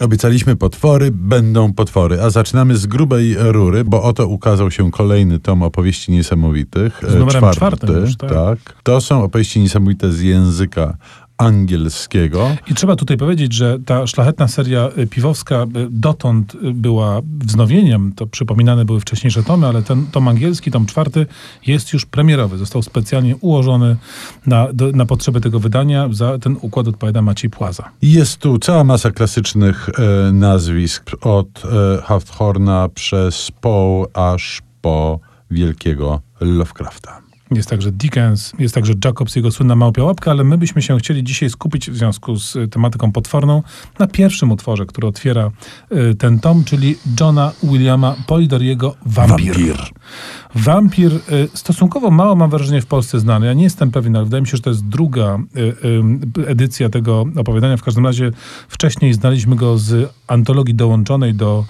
Obiecaliśmy potwory, będą potwory, a zaczynamy z grubej rury, bo oto ukazał się kolejny tom opowieści niesamowitych. Z numerem e, czwartym już, tak. tak. To są opowieści niesamowite z języka angielskiego. I trzeba tutaj powiedzieć, że ta szlachetna seria y, piwowska y, dotąd y, była wznowieniem. To przypominane były wcześniejsze tomy, ale ten tom angielski, tom czwarty jest już premierowy. Został specjalnie ułożony na, do, na potrzeby tego wydania. Za ten układ odpowiada Maciej Płaza. Jest tu cała masa klasycznych e, nazwisk od e, Hawthorna przez Poe aż po wielkiego Lovecrafta. Jest także Dickens, jest także Jacobs, jego słynna małpia łapka, ale my byśmy się chcieli dzisiaj skupić w związku z y, tematyką potworną na pierwszym utworze, który otwiera y, ten tom, czyli Johna Williama Polidoriego Wampir. Wampir. Wampir y, stosunkowo mało mam wrażenie w Polsce znany. Ja nie jestem pewien, ale wydaje mi się, że to jest druga edycja tego opowiadania. W każdym razie wcześniej znaliśmy go z antologii dołączonej do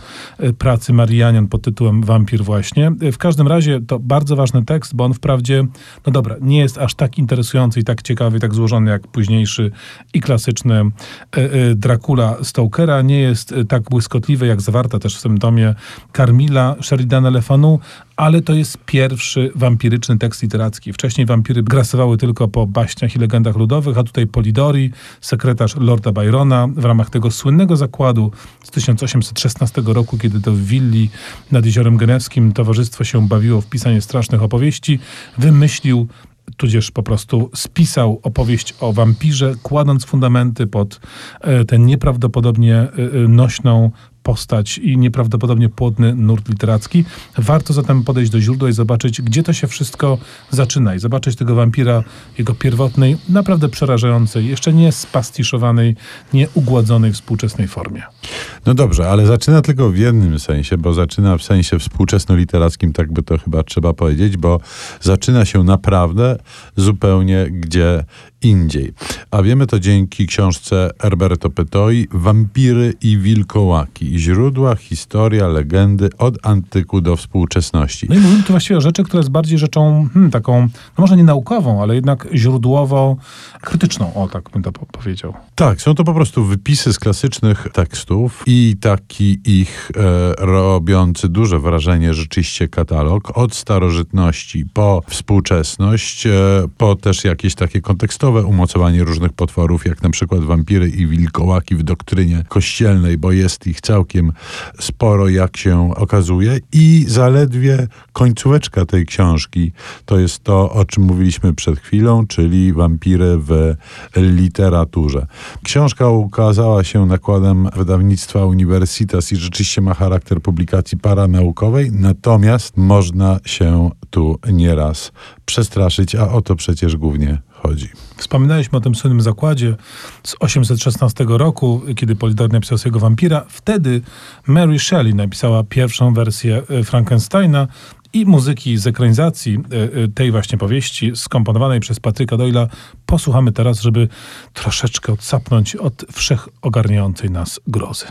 pracy Marianian pod tytułem Wampir właśnie. W każdym razie to bardzo ważny tekst, bo on wprawdzie no dobra, nie jest aż tak interesujący i tak ciekawy, i tak złożony jak późniejszy i klasyczny Dracula Stokera, nie jest tak błyskotliwy jak zawarta też w tym tomie Carmilla Sheridana Le Fanu, ale to jest pierwszy wampiryczny tekst literacki. Wcześniej wampiry grasowały tylko po baśniach i legendach ludowych, a tutaj Polidori, sekretarz Lorda Byrona, w ramach tego słynnego zakładu z 1816 roku, kiedy to w willi nad Jeziorem Genewskim towarzystwo się bawiło w pisanie strasznych opowieści, wymyślił tudzież po prostu spisał opowieść o wampirze, kładąc fundamenty pod e, tę nieprawdopodobnie e, e, nośną postać i nieprawdopodobnie płodny nurt literacki. Warto zatem podejść do źródła i zobaczyć, gdzie to się wszystko zaczyna i zobaczyć tego wampira, jego pierwotnej, naprawdę przerażającej, jeszcze nie spastiszowanej, nie ugładzonej współczesnej formie. No dobrze, ale zaczyna tylko w jednym sensie, bo zaczyna w sensie współczesno-literackim, tak by to chyba trzeba powiedzieć, bo zaczyna się naprawdę zupełnie gdzie indziej. A wiemy to dzięki książce Herberto Petoi Wampiry i wilkołaki. Źródła, historia, legendy od antyku do współczesności. No i mówimy tu właściwie o rzeczy, która jest bardziej rzeczą hmm, taką, no może nie naukową, ale jednak źródłowo krytyczną, o tak bym to powiedział. Tak, są to po prostu wypisy z klasycznych tekstów i taki ich e, robiący duże wrażenie rzeczywiście katalog od starożytności po współczesność, e, po też jakieś takie kontekstowe umocowanie różnych potworów, jak na przykład wampiry i wilkołaki w doktrynie kościelnej, bo jest ich całkiem sporo, jak się okazuje. I zaledwie końcóweczka tej książki to jest to, o czym mówiliśmy przed chwilą, czyli wampiry w literaturze. Książka ukazała się nakładem wydawnictwa Universitas i rzeczywiście ma charakter publikacji paranaukowej, natomiast można się tu nieraz przestraszyć, a o to przecież głównie chodzi. Wspominaliśmy o tym słynnym zakładzie z 816 roku, kiedy Polidor napisał swojego wampira. Wtedy Mary Shelley napisała pierwszą wersję e, Frankensteina i muzyki z ekranizacji e, e, tej właśnie powieści, skomponowanej przez Patryka Doyla, posłuchamy teraz, żeby troszeczkę odsapnąć od wszechogarniającej nas grozy.